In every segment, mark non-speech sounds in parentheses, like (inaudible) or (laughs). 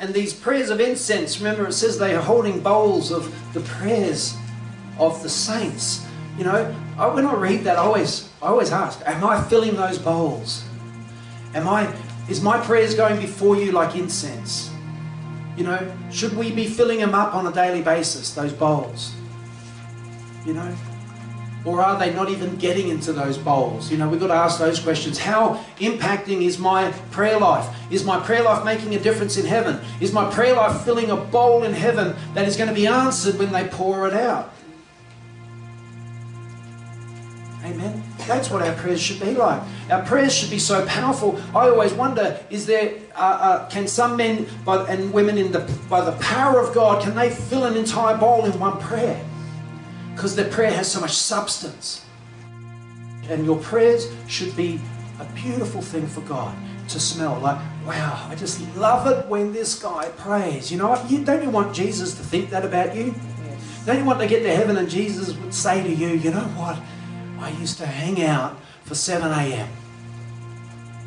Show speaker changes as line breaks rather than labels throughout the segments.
and these prayers of incense, remember it says they are holding bowls of the prayers of the saints. You know, I, when I read that, I always, I always ask, am I filling those bowls? Am I, is my prayers going before you like incense? You know, should we be filling them up on a daily basis, those bowls? You know? Or are they not even getting into those bowls? You know, we've got to ask those questions. How impacting is my prayer life? Is my prayer life making a difference in heaven? Is my prayer life filling a bowl in heaven that is going to be answered when they pour it out? Amen. That's what our prayers should be like. Our prayers should be so powerful. I always wonder: Is there, uh, uh, can some men by, and women in the by the power of God, can they fill an entire bowl in one prayer? Because their prayer has so much substance. And your prayers should be a beautiful thing for God to smell. Like, wow, I just love it when this guy prays. You know what? You, don't you want Jesus to think that about you? Don't you want to get to heaven and Jesus would say to you, you know what? I used to hang out for 7 a.m.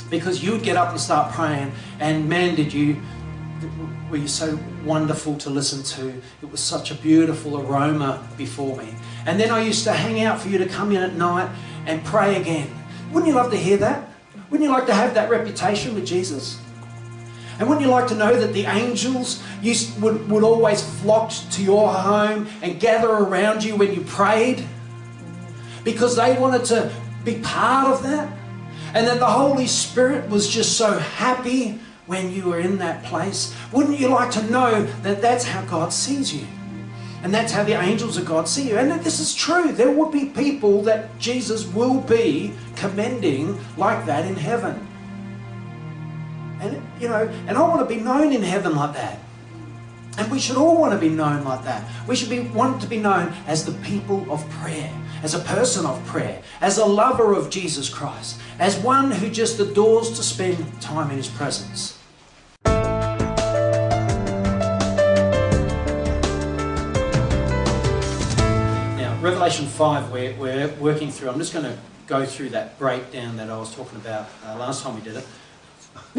Because you'd get up and start praying, and man, did you were so wonderful to listen to. It was such a beautiful aroma before me. And then I used to hang out for you to come in at night and pray again. Wouldn't you love to hear that? Wouldn't you like to have that reputation with Jesus? And wouldn't you like to know that the angels used, would, would always flock to your home and gather around you when you prayed? Because they wanted to be part of that? And that the Holy Spirit was just so happy when you were in that place? Wouldn't you like to know that that's how God sees you? And that's how the angels of God see you. And this is true. There will be people that Jesus will be commending like that in heaven. And, you know, and I want to be known in heaven like that. And we should all want to be known like that. We should be want to be known as the people of prayer, as a person of prayer, as a lover of Jesus Christ, as one who just adores to spend time in his presence. Revelation 5, we're, we're working through, I'm just going to go through that breakdown that I was talking about uh, last time we did it.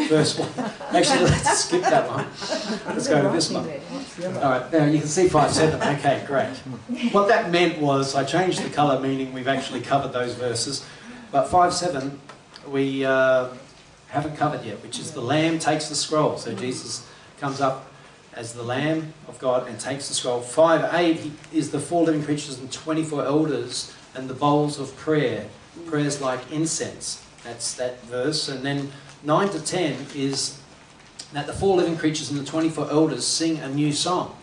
First 1. (laughs) Actually, let's skip that one. Let's go to this one. All right, now you can see 5 7. Okay, great. What that meant was I changed the colour, meaning we've actually covered those verses. But 5 7, we uh, haven't covered yet, which is the Lamb takes the scroll. So Jesus comes up as the Lamb of God and takes the scroll. 5 8 is the four living creatures and 24 elders and the bowls of prayer. Prayers like incense. That's that verse. And then 9 to 10 is that the four living creatures and the 24 elders sing a new song.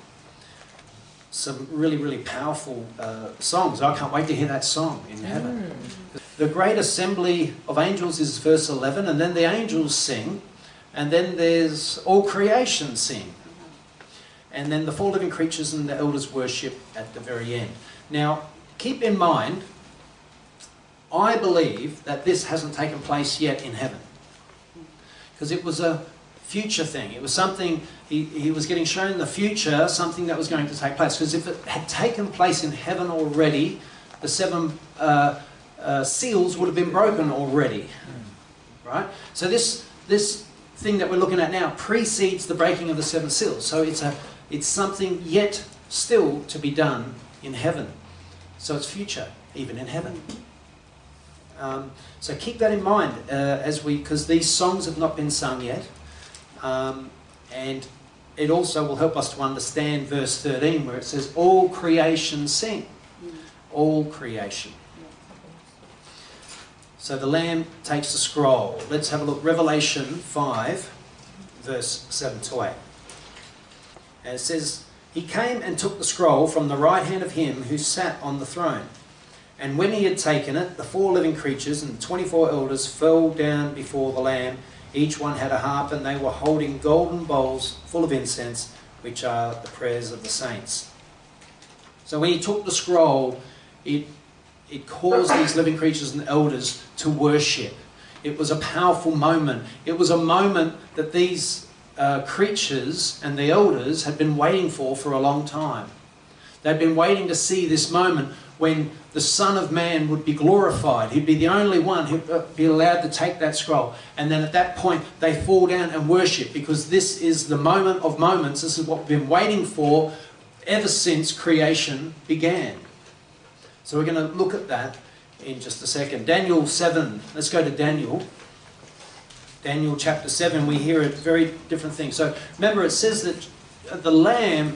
Some really, really powerful uh, songs. I can't wait to hear that song in heaven. Mm. The great assembly of angels is verse 11, and then the angels sing, and then there's all creation sing. And then the four living creatures and the elders worship at the very end. Now, keep in mind, I believe that this hasn't taken place yet in heaven because it was a future thing. It was something, he, he was getting shown in the future, something that was going to take place. Because if it had taken place in heaven already, the seven uh, uh, seals would have been broken already. Right? So this, this thing that we're looking at now precedes the breaking of the seven seals. So it's, a, it's something yet still to be done in heaven. So it's future, even in heaven. Um, so keep that in mind uh, as we, because these songs have not been sung yet. Um, and it also will help us to understand verse 13 where it says, All creation sing. All creation. So the Lamb takes the scroll. Let's have a look. Revelation 5, verse 7 to 8. And it says, He came and took the scroll from the right hand of him who sat on the throne. And when he had taken it, the four living creatures and the 24 elders fell down before the Lamb. Each one had a harp, and they were holding golden bowls full of incense, which are the prayers of the saints. So when he took the scroll, it, it caused these living creatures and elders to worship. It was a powerful moment. It was a moment that these uh, creatures and the elders had been waiting for for a long time. They'd been waiting to see this moment when the Son of Man would be glorified. He'd be the only one who'd uh, be allowed to take that scroll. And then at that point, they fall down and worship because this is the moment of moments. This is what we've been waiting for ever since creation began. So we're going to look at that in just a second. Daniel 7. Let's go to Daniel. Daniel chapter 7, we hear a very different thing. So remember, it says that the Lamb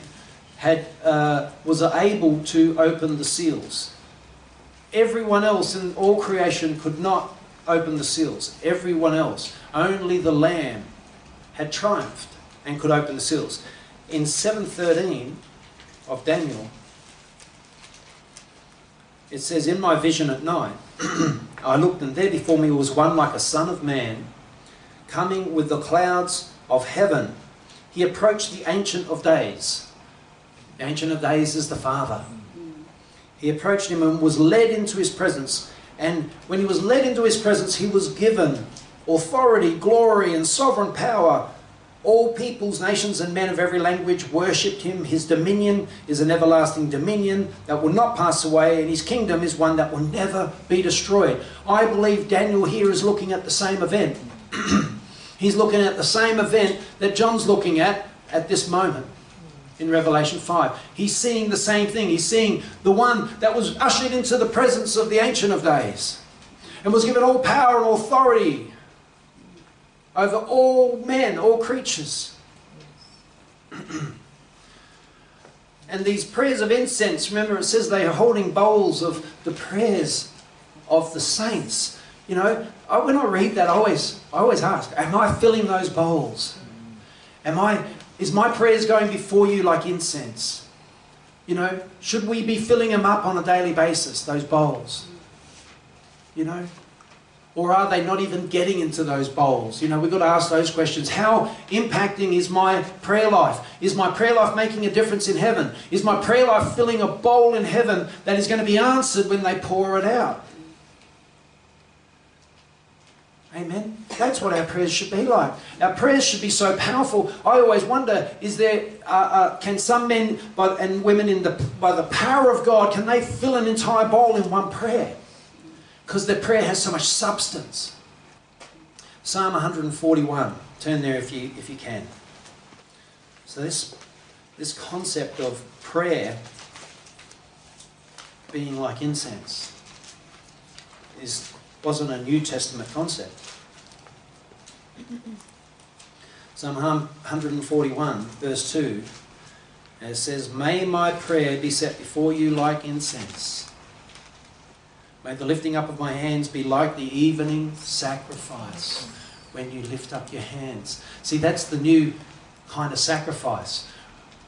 had, uh, was able to open the seals. Everyone else in all creation could not open the seals. Everyone else. Only the Lamb had triumphed and could open the seals. In 713 of Daniel, it says, In my vision at night, (clears throat) I looked, and there before me was one like a son of man, coming with the clouds of heaven. He approached the Ancient of Days. The Ancient of Days is the Father. He approached him and was led into his presence. And when he was led into his presence, he was given authority, glory, and sovereign power all peoples, nations, and men of every language worshipped him. His dominion is an everlasting dominion that will not pass away, and his kingdom is one that will never be destroyed. I believe Daniel here is looking at the same event. (clears throat) He's looking at the same event that John's looking at at this moment in Revelation 5. He's seeing the same thing. He's seeing the one that was ushered into the presence of the Ancient of Days and was given all power and authority over all men, all creatures. (clears throat) and these prayers of incense, remember it says they are holding bowls of the prayers of the saints. You know, I, when I read that, I always, I always ask, am I filling those bowls? Am I, is my prayers going before you like incense? You know, should we be filling them up on a daily basis, those bowls? You know, or are they not even getting into those bowls? You know, we've got to ask those questions. How impacting is my prayer life? Is my prayer life making a difference in heaven? Is my prayer life filling a bowl in heaven that is going to be answered when they pour it out? Amen. That's what our prayers should be like. Our prayers should be so powerful. I always wonder: Is there, uh, uh, can some men by, and women in the by the power of God, can they fill an entire bowl in one prayer? because their prayer has so much substance. Psalm 141. Turn there if you, if you can. So, this, this concept of prayer being like incense is, wasn't a New Testament concept. Psalm 141, verse 2, it says, May my prayer be set before you like incense May the lifting up of my hands be like the evening sacrifice when you lift up your hands. See, that's the new kind of sacrifice.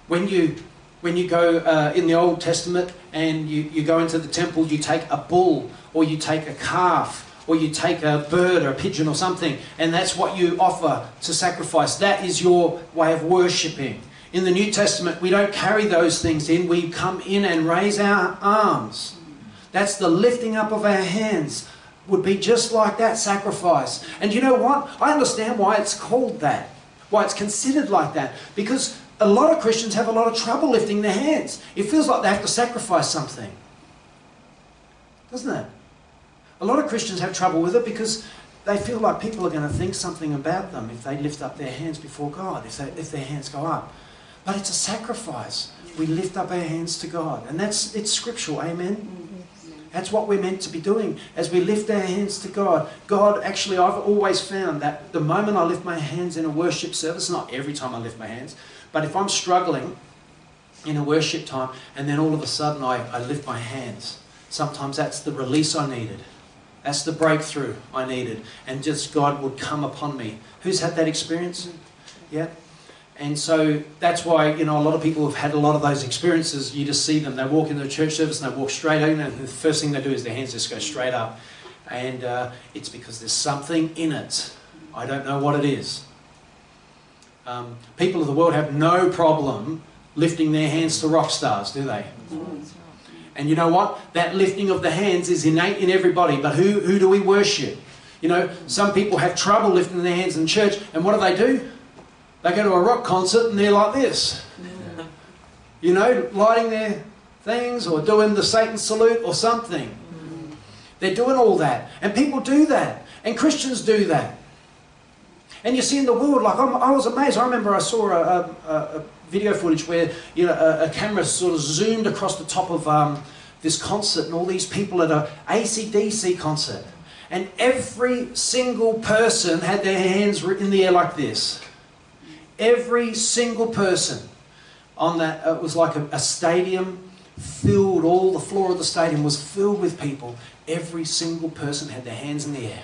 When you when you go uh, in the Old Testament and you, you go into the temple, you take a bull or you take a calf or you take a bird or a pigeon or something, and that's what you offer to sacrifice. That is your way of worshipping. In the New Testament, we don't carry those things in, we come in and raise our arms that's the lifting up of our hands, would be just like that sacrifice. And you know what? I understand why it's called that, why it's considered like that. Because a lot of Christians have a lot of trouble lifting their hands. It feels like they have to sacrifice something. Doesn't it? A lot of Christians have trouble with it because they feel like people are going to think something about them if they lift up their hands before God, if, they, if their hands go up. But it's a sacrifice. We lift up our hands to God. And that's it's scriptural, amen? That's what we're meant to be doing as we lift our hands to God. God, actually, I've always found that the moment I lift my hands in a worship service, not every time I lift my hands, but if I'm struggling in a worship time and then all of a sudden I, I lift my hands, sometimes that's the release I needed. That's the breakthrough I needed. And just God would come upon me. Who's had that experience? Yeah? And so that's why, you know, a lot of people have had a lot of those experiences. You just see them. They walk into the church service and they walk straight in, and the first thing they do is their hands just go straight up. And uh, it's because there's something in it. I don't know what it is. Um, people of the world have no problem lifting their hands to rock stars, do they? And you know what? That lifting of the hands is innate in everybody. But who, who do we worship? You know, some people have trouble lifting their hands in church, and what do they do? They go to a rock concert and they're like this. (laughs) You know, lighting their things or doing the Satan salute or something. Mm. They're doing all that. And people do that. And Christians do that. And you see in the world, like I'm, i was amazed. I remember I saw a, a, a video footage where you know a, a, camera sort of zoomed across the top of um, this concert and all these people at a ACDC concert. And every single person had their hands in the air like this. Every single person on that, it was like a, a stadium filled, all the floor of the stadium was filled with people. Every single person had their hands in the air.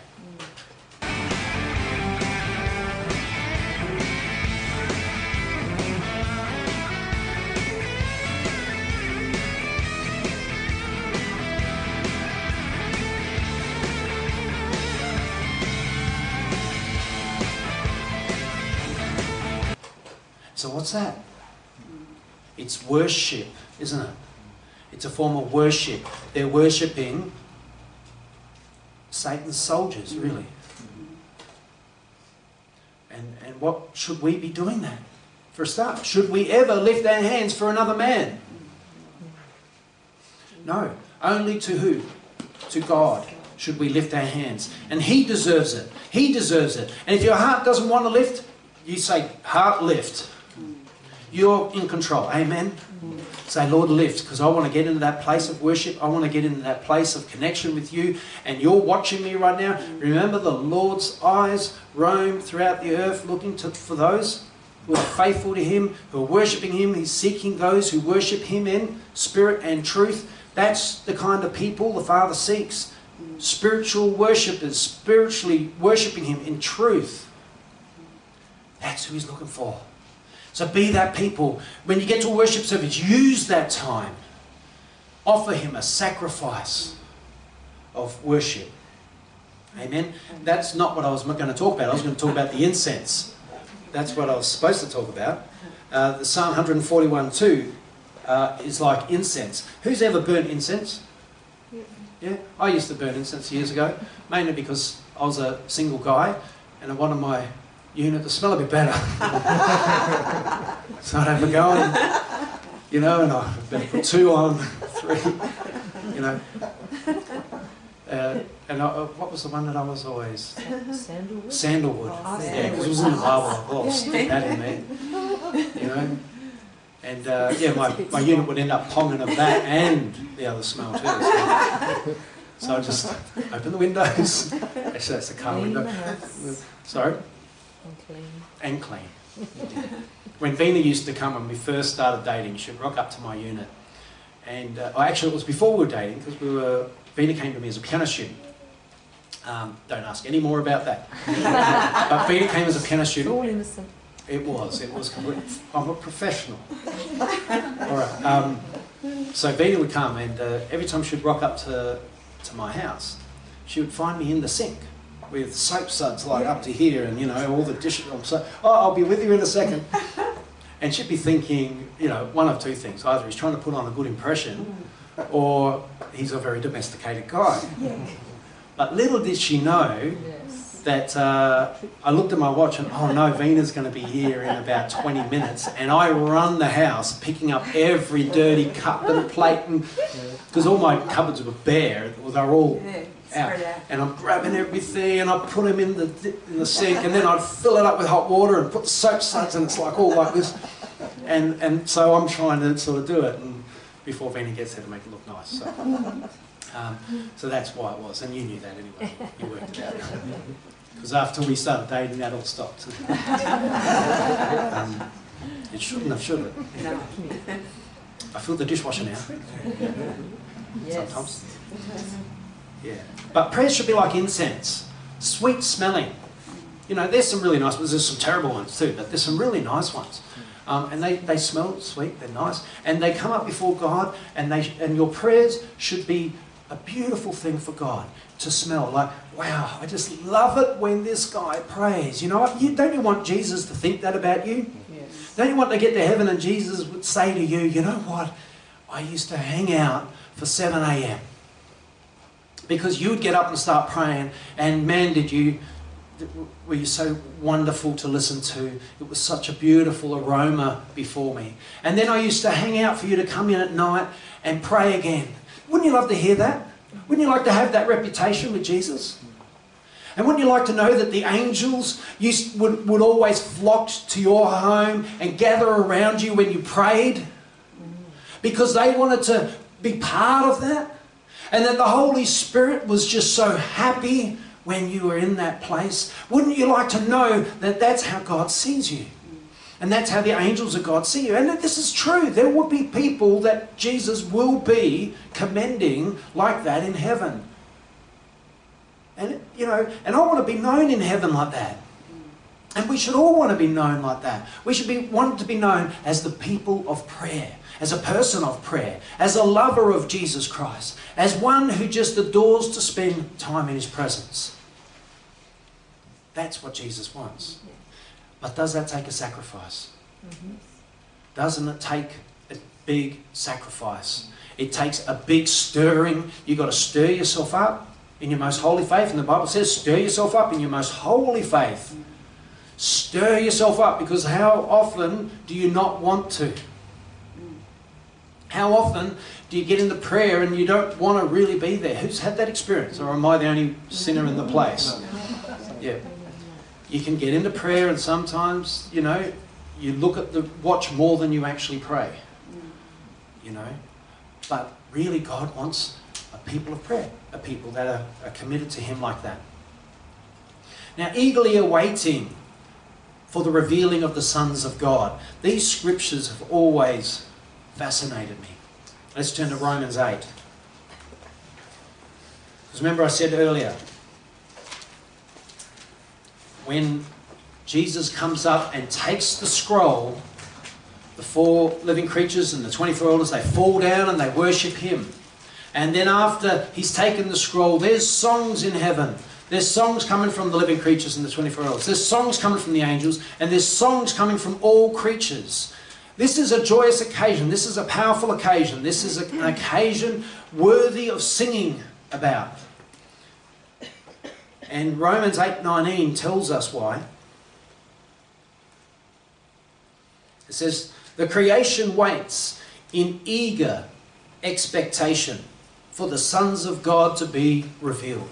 That? It's worship, isn't it? It's a form of worship. They're worshipping Satan's soldiers, really. And, and what should we be doing that? For a start, should we ever lift our hands for another man? No. Only to who? To God should we lift our hands. And He deserves it. He deserves it. And if your heart doesn't want to lift, you say, heart lift. You're in control. Amen. Say, Lord, lift, because I want to get into that place of worship. I want to get into that place of connection with you. And you're watching me right now. Remember, the Lord's eyes roam throughout the earth looking to, for those who are faithful to Him, who are worshipping Him. He's seeking those who worship Him in spirit and truth. That's the kind of people the Father seeks. Spiritual worshippers, spiritually worshipping Him in truth. That's who He's looking for. So be that people. When you get to a worship service, use that time. Offer Him a sacrifice of worship. Amen. That's not what I was going to talk about. I was going to talk about the incense. That's what I was supposed to talk about. Uh, the Psalm 141 2 uh, is like incense. Who's ever burnt incense? Yeah, I used to burn incense years ago, mainly because I was a single guy and one of my unit to smell a bit better. so I'd have a go and, you know, and I've been put two on, three, you know. Uh, and I, uh, what was the one that I was always?
Sandalwood.
Sandalwood.
Oh,
yeah, because it was in the Bible. Oh, stick that in there. You know. And uh, yeah, my, my unit would end up ponging of that and the other smell too. So, so I just open the windows. (laughs) Actually, that's the car window.
the
Sorry
and clean.
and clean. (laughs) when Vina used to come when we first started dating, she'd rock up to my unit. And uh, actually, it was before we were dating because we were. Vina came to me as a piano student. Um, don't ask any more about that. (laughs) but Vina came as a piano student.
all innocent.
It was. It was. complete- I'm a professional. All right. Um, so Vina would come, and uh, every time she'd rock up to to my house, she would find me in the sink with soap suds like up to here, and you know all the dishes. I'm so. Oh, I'll be with you in a second. (laughs) And she'd be thinking, you know, one of two things: either he's trying to put on a good impression, or he's a very domesticated guy. (laughs) But little did she know
Yes.
that uh, I looked at my watch and oh no, Vina's going to be here in about 20 minutes, and I run the house picking up every dirty cup and plate, and (laughs) because all my cupboards were bare, they're all out, and I'm grabbing everything and I put them in the in the sink, and then I'd fill it up with hot water and put soap suds, and it's like all like this, and and so I'm trying to sort of do it, and before Vina gets there to make it look nice. So. Um, so that's why it was, and you knew that anyway. You worked it out. Because after we started dating, that all stopped. um, it shouldn't have, should it? I feel the dishwasher now.
Yes.
Sometimes. Yeah. But prayers should be like incense, sweet smelling. You know, there's some really nice ones. There's some terrible ones too, but there's some really nice ones. Um, and they, they smell sweet, they're nice. And they come up before God, and, they, and your prayers should be a beautiful thing for God to smell. Like, wow, I just love it when this guy prays. You know what? You, don't you want Jesus to think that about you?
Yes.
Don't you want to get to heaven and Jesus would say to you, you know what? I used to hang out for 7 a.m. Because you'd get up and start praying, and man, did you were you so wonderful to listen to. It was such a beautiful aroma before me. And then I used to hang out for you to come in at night and pray again. Wouldn't you love to hear that? Wouldn't you like to have that reputation with Jesus? And wouldn't you like to know that the angels used, would, would always flock to your home and gather around you when you prayed? Because they wanted to be part of that? And that the Holy Spirit was just so happy when you were in that place? Wouldn't you like to know that that's how God sees you? And that's how the angels of God see you. And this is true. There will be people that Jesus will be commending like that in heaven. And, you know, and I want to be known in heaven like that. And we should all want to be known like that. We should be want to be known as the people of prayer, as a person of prayer, as a lover of Jesus Christ, as one who just adores to spend time in his presence. That's what Jesus wants. But does that take a sacrifice?
Mm-hmm.
Doesn't it take a big sacrifice? It takes a big stirring. You've got to stir yourself up in your most holy faith. And the Bible says, stir yourself up in your most holy faith. Stir yourself up because how often do you not want to? How often do you get into prayer and you don't want to really be there? Who's had that experience? Or am I the only sinner in the place? (laughs) Yeah. You can get into prayer and sometimes, you know, you look at the watch more than you actually pray. You know? But really God wants a people of prayer, a people that are, are committed to Him like that. Now, eagerly awaiting for the revealing of the sons of God. These scriptures have always fascinated me. Let's turn to Romans 8. Because remember, I said earlier, when Jesus comes up and takes the scroll, the four living creatures and the 24 elders, they fall down and they worship him. And then after he's taken the scroll, there's songs in heaven. There's songs coming from the living creatures and the 24 elders. There's songs coming from the angels, and there's songs coming from all creatures. This is a joyous occasion. This is a powerful occasion. This is an occasion worthy of singing about. And Romans 8:19 tells us why. It says, "The creation waits in eager expectation for the sons of God to be revealed."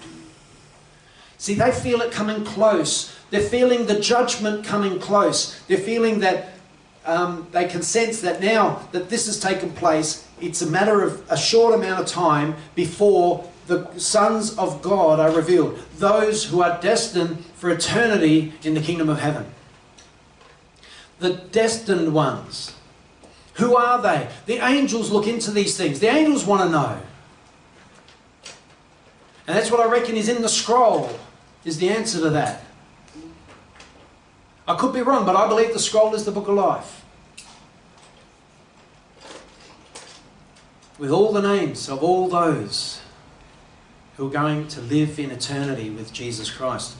See, they feel it coming close. They're feeling the judgment coming close. They're feeling that um, they can sense that now that this has taken place, it's a matter of a short amount of time before the sons of God are revealed. Those who are destined for eternity in the kingdom of heaven. The destined ones. Who are they? The angels look into these things. The angels want to know. And that's what I reckon is in the scroll, is the answer to that. I could be wrong, but I believe the scroll is the book of life. With all the names of all those who are going to live in eternity with Jesus Christ.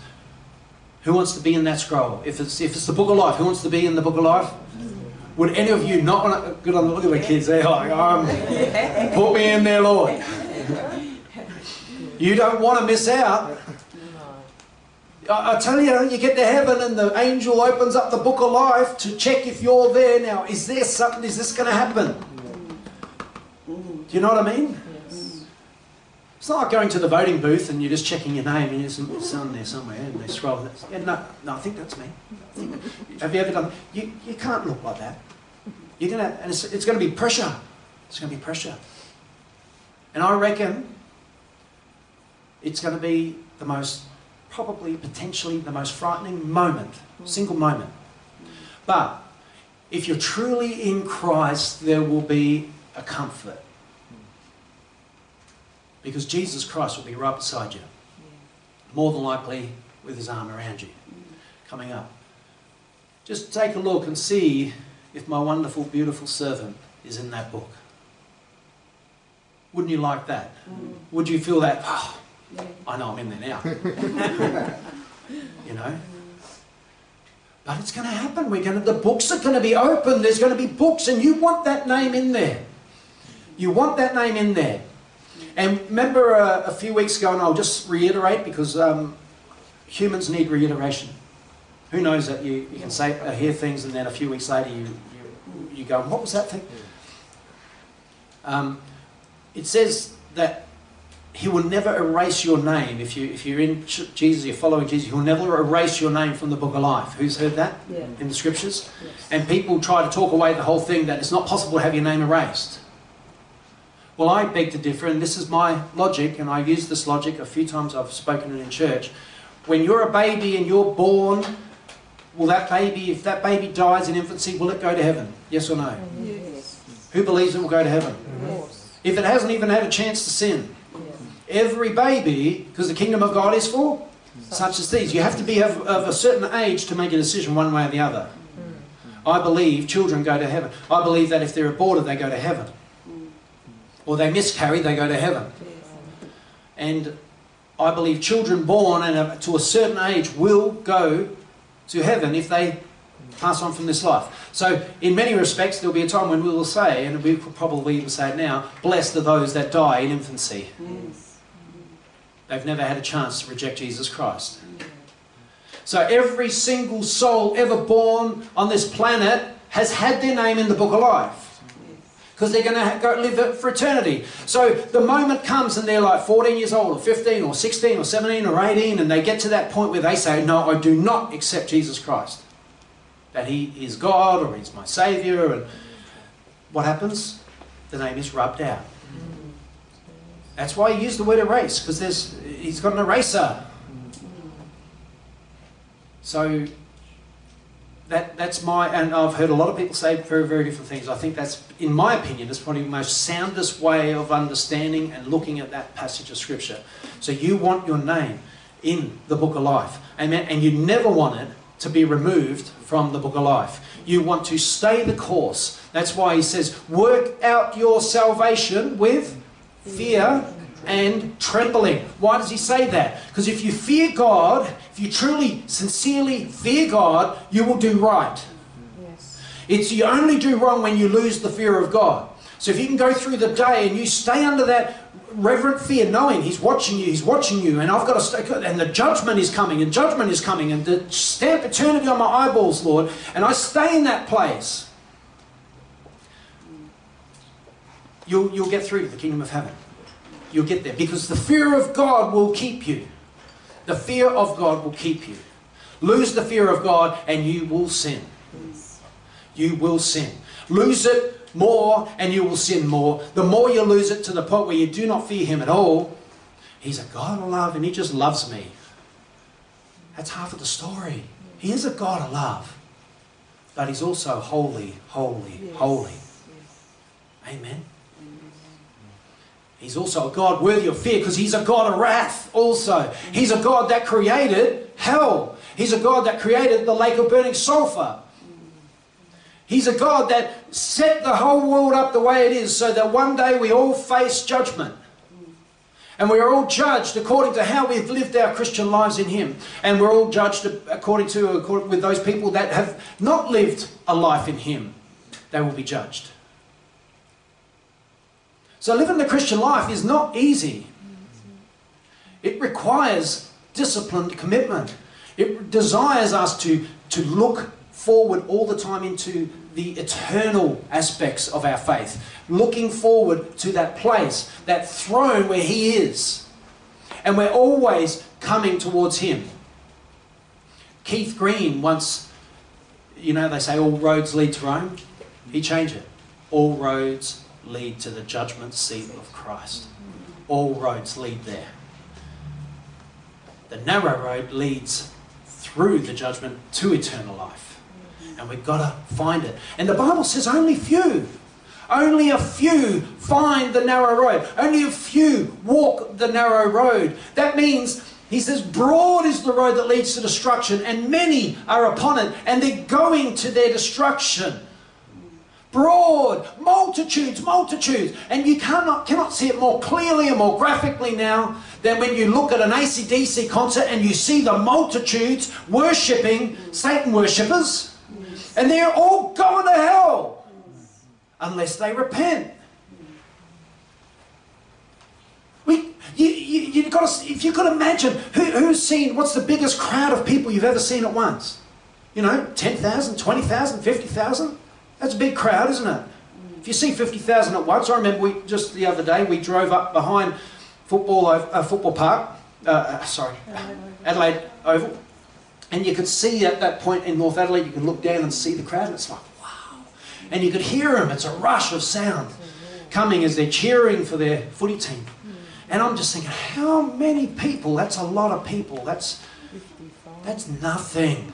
Who wants to be in that scroll? If it's, if it's the book of life, who wants to be in the book of life? Would any of you not want to? Good on look at the kids. They're like, um, put me in there, Lord. You don't want to miss out. I, I tell you, you get to heaven and the angel opens up the book of life to check if you're there. Now, is there something? Is this going to happen? Do you know what I mean?
Yes.
It's not like going to the voting booth and you're just checking your name and there's it's on there somewhere and they scroll. Yeah, no, no, I think that's me. Have you ever done? You, you can't look like that. You're gonna, and it's, it's going to be pressure. It's going to be pressure. And I reckon it's going to be the most, probably potentially the most frightening moment, single moment. But if you're truly in Christ, there will be a comfort. Because Jesus Christ will be right beside you. More than likely with his arm around you. Coming up. Just take a look and see if my wonderful, beautiful servant is in that book. Wouldn't you like that? Mm. Would you feel that? Oh, I know I'm in there now. (laughs) you know? But it's going to happen. We're going to, the books are going to be open. There's going to be books, and you want that name in there. You want that name in there. And remember uh, a few weeks ago, and I'll just reiterate because um, humans need reiteration. Who knows that you, you can say uh, hear things and then a few weeks later you, you, you go, what was that thing? Um, it says that he will never erase your name. If, you, if you're in Jesus, you're following Jesus, he'll never erase your name from the book of life. Who's heard that
Yeah.
in the scriptures?
Yes.
And people try to talk away the whole thing that it's not possible to have your name erased. Well, I beg to differ, and this is my logic, and I've used this logic a few times, I've spoken it in church. When you're a baby and you're born, will that baby, if that baby dies in infancy, will it go to heaven? Yes or no?
Yes.
Who believes it will go to heaven?
Course.
If it hasn't even had a chance to sin. Every baby, because the kingdom of God is for such as these, you have to be of, of a certain age to make a decision one way or the other. I believe children go to heaven. I believe that if they're aborted, they go to heaven. Or they miscarry, they go to heaven. And I believe children born and uh, to a certain age will go to heaven if they pass on from this life. So, in many respects, there'll be a time when we will say, and we probably even say it now, blessed are those that die in infancy.
Yes.
They've never had a chance to reject Jesus Christ. So, every single soul ever born on this planet has had their name in the book of life because they're going to go live it for eternity. So the moment comes and they're like 14 years old, or 15, or 16, or 17, or 18, and they get to that point where they say, No, I do not accept Jesus Christ. That He is God or He's my Saviour. And what happens? The name is rubbed out. That's why he used the word erase, because there's he's got an eraser. So that that's my and I've heard a lot of people say very very different things. I think that's, in my opinion, is probably the most soundest way of understanding and looking at that passage of scripture. So you want your name in the book of life, amen, and you never want it to be removed from the book of life. You want to stay the course. That's why he says, "Work out your salvation with fear." And trembling. Why does he say that? Because if you fear God, if you truly, sincerely fear God, you will do right.
Yes.
It's you only do wrong when you lose the fear of God. So if you can go through the day and you stay under that reverent fear, knowing He's watching you, He's watching you, and I've got to stay, and the judgment is coming, and judgment is coming, and the stamp eternity on my eyeballs, Lord, and I stay in that place, you'll, you'll get through to the kingdom of heaven. You'll get there because the fear of God will keep you. The fear of God will keep you. Lose the fear of God, and you will sin you will sin. Lose it more and you will sin more. The more you lose it to the point where you do not fear Him at all, He's a God of love and He just loves me. That's half of the story. He is a God of love, but He's also holy, holy,
Yes.
holy.
Yes.
Amen. He's also a God worthy of fear because He's a God of wrath also. He's a God that created hell. He's a God that created the lake of burning sulfur. He's a God that set the whole world up the way it is so that one day we all face judgment. And we are all judged according to how we've lived our Christian lives in Him. And we're all judged according to according, with those people that have not lived a life in Him. They will be judged. So living the Christian life is not easy. It requires disciplined commitment. It desires us to, to look forward all the time into the eternal aspects of our faith, looking forward to that place, that throne where He is. And we're always coming towards Him. Keith Green once, you know, they say all roads lead to Rome. He changed it. All roads lead to the judgment seat of Christ. All roads lead there. The narrow road leads through the judgment to eternal life. And we've got to find it. And the Bible says only few, only a few find the narrow road. Only a few walk the narrow road. That means, he says, broad is the road that leads to destruction, and many are upon it, and they're going to their destruction. Broad, multitudes, multitudes. And you cannot, cannot see it more clearly and more graphically now than when you look at an ACDC concert and you see the multitudes worshipping Satan worshippers. And they're all going to hell unless they repent. We, you, you, you've got to, if you could imagine, who, who's seen, what's the biggest crowd of people you've ever seen at once? You know, 10,000, 20,000, 50,000? That's a big crowd, isn't it? If you see 50,000 at once, I remember we, just the other day we drove up behind football, uh, football park, uh, uh, sorry, Adelaide Oval, and you could see at that point in North Adelaide, you could look down and see the crowd, and it's like, wow. And you could hear them, it's a rush of sound coming as they're cheering for their footy team. And I'm just thinking, how many people? That's a lot of people. That's, that's nothing.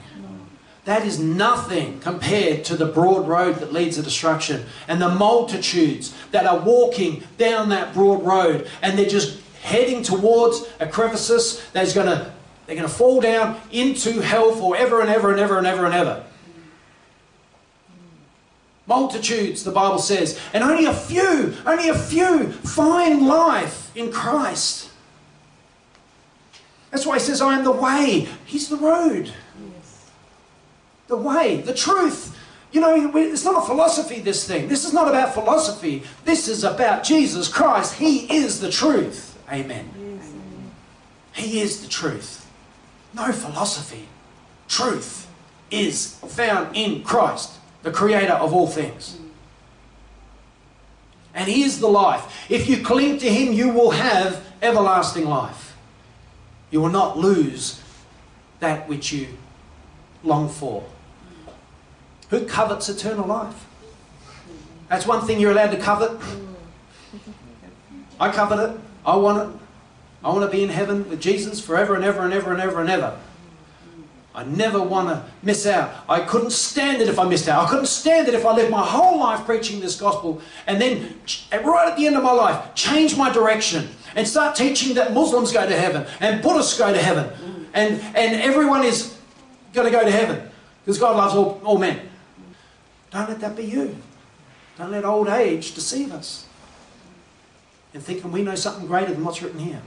That is nothing compared to the broad road that leads to destruction and the multitudes that are walking down that broad road and they're just heading towards a crevice that's going to they're going to fall down into hell forever and ever and ever and ever and ever. Multitudes, the Bible says, and only a few, only a few find life in Christ. That's why he says, I am the way. He's the road. The way, the truth. You know, it's not a philosophy, this thing. This is not about philosophy. This is about Jesus Christ. He is the truth. Amen.
Yes.
He is the truth. No philosophy. Truth is found in Christ the creator of all things. And He is the life. If you cling to Him, you will have everlasting life. You will not lose that which you long for. Who covets eternal life? That's one thing you're allowed to covet. I covet it. I want it. I want to be in heaven with Jesus forever and ever and ever and ever and ever. I never want to miss out. I couldn't stand it if I missed out. I couldn't stand it if I lived my whole life preaching this gospel and then, right at the end of my life, change my direction and start teaching that Muslims go to heaven and Buddhists go to heaven and, and everyone is going to go to heaven because God loves all, all men. Don't let that be you. Don't let old age deceive us and thinking we know something greater than what's written here.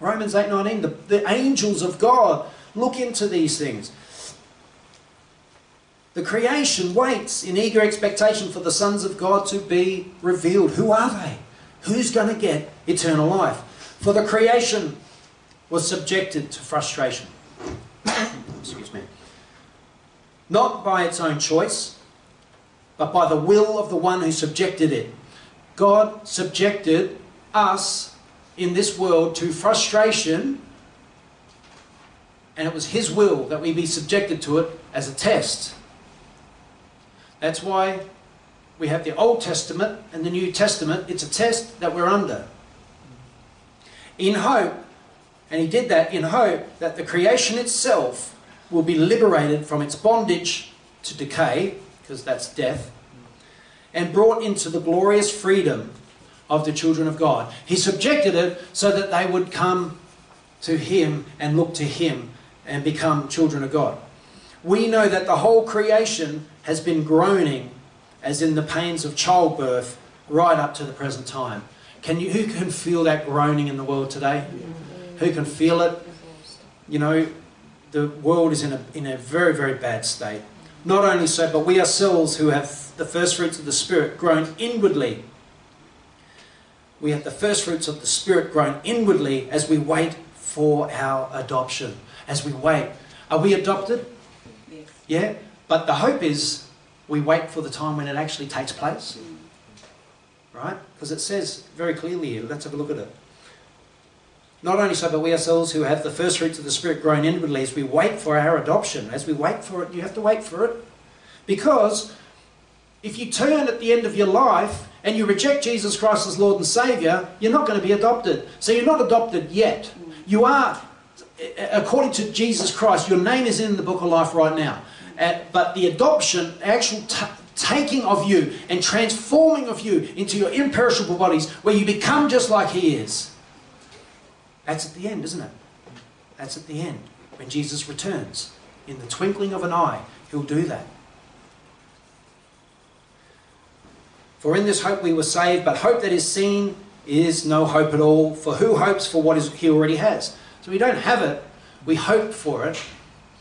Romans 8:19 the, the angels of God look into these things. The creation waits in eager expectation for the sons of God to be revealed. Who are they? Who's going to get eternal life? For the creation was subjected to frustration. (coughs) Excuse me. Not by its own choice, but by the will of the one who subjected it. God subjected us in this world to frustration, and it was His will that we be subjected to it as a test. That's why we have the Old Testament and the New Testament. It's a test that we're under. In hope, and He did that in hope that the creation itself will be liberated from its bondage to decay, because that's death, and brought into the glorious freedom of the children of God. He subjected it so that they would come to Him and look to Him and become children of God. We know that the whole creation has been groaning as in the pains of childbirth right up to the present time. Can you, who can feel that groaning in the world today? Who can feel it? You know, the world is in a, in a very, very bad state. Not only so, but we ourselves who have the first fruits of the Spirit groan inwardly we have the first fruits of the Spirit groan inwardly as we wait for our adoption. As we wait. Are we adopted?
Yes.
Yeah? But the hope is we wait for the time when it actually takes place. Right? Because it says very clearly here. Let's have a look at it. Not only so, but we ourselves who have the first fruits of the Spirit groan inwardly as we wait for our adoption. As we wait for it, you have to wait for it. Because if you turn at the end of your life and you reject Jesus Christ as Lord and Saviour, you're not going to be adopted. So you're not adopted yet. You are, according to Jesus Christ, your name is in the book of life right now. Uh, but the adoption, actual taking of you and transforming of you into your imperishable bodies, where you become just like He is, that's at the end, isn't it? That's at the end. When Jesus returns, in the twinkling of an eye, He'll do that. For in this hope we were saved, but hope that is seen is no hope at all. For who hopes for what is, he already has? So we don't have it, we hope for it.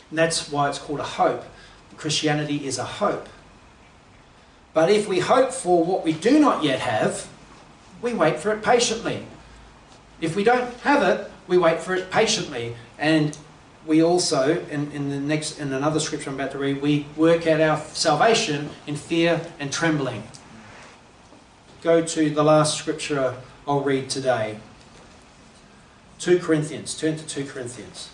And that's why it's called a hope. Christianity is a hope. But if we hope for what we do not yet have, we wait for it patiently. If we don't have it, we wait for it patiently. And we also, in, in the next in another scripture I'm about to read, we work out our salvation in fear and trembling. Go to the last scripture I'll read today. 2 Corinthians. Turn to 2 Corinthians.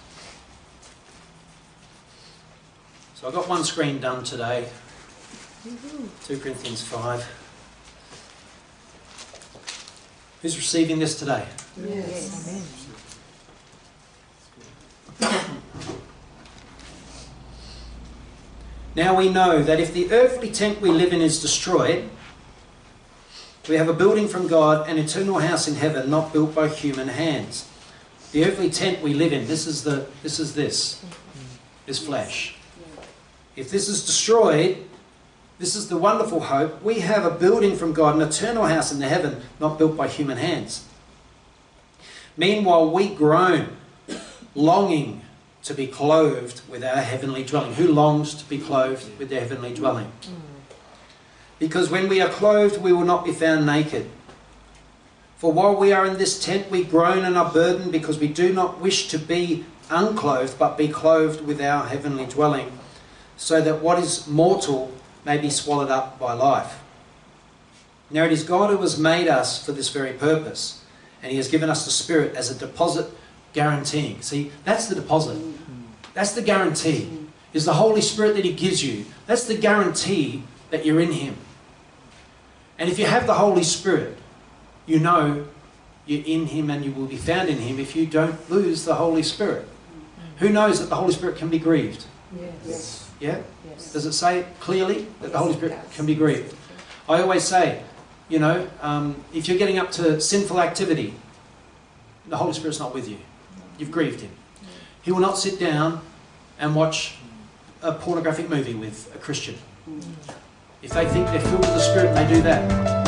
So I've got one screen done today. 2 Corinthians 5. Who's receiving this today?
Yes.
Now we know that if the earthly tent we live in is destroyed, we have a building from God, an eternal house in heaven, not built by human hands. The earthly tent we live in, this is the this is this, this flesh. If this is destroyed, this is the wonderful hope. We have a building from God, an eternal house in the heaven, not built by human hands. Meanwhile, we groan, longing to be clothed with our heavenly dwelling. Who longs to be clothed with their heavenly dwelling? Because when we are clothed, we will not be found naked. For while we are in this tent, we groan and are burdened because we do not wish to be unclothed, but be clothed with our heavenly dwelling, so that what is mortal may be swallowed up by life. Now it is God who has made us for this very purpose, and He has given us the Spirit as a deposit guaranteeing. See, that's the deposit. That's the guarantee. Is the Holy Spirit that He gives you. That's the guarantee that you're in Him. And if you have the Holy Spirit, you know you're in Him and you will be found in Him if you don't lose the Holy Spirit. Who knows that the Holy Spirit can be grieved?
Yes.
Yeah?
Yes.
Does it say clearly that the Holy Spirit can be grieved? I always say, you know, um, if you're getting up to sinful activity, the Holy Spirit's not with you. You've grieved Him. He will not sit down and watch a pornographic movie with a Christian. If they think they're filled with the Spirit and they do that,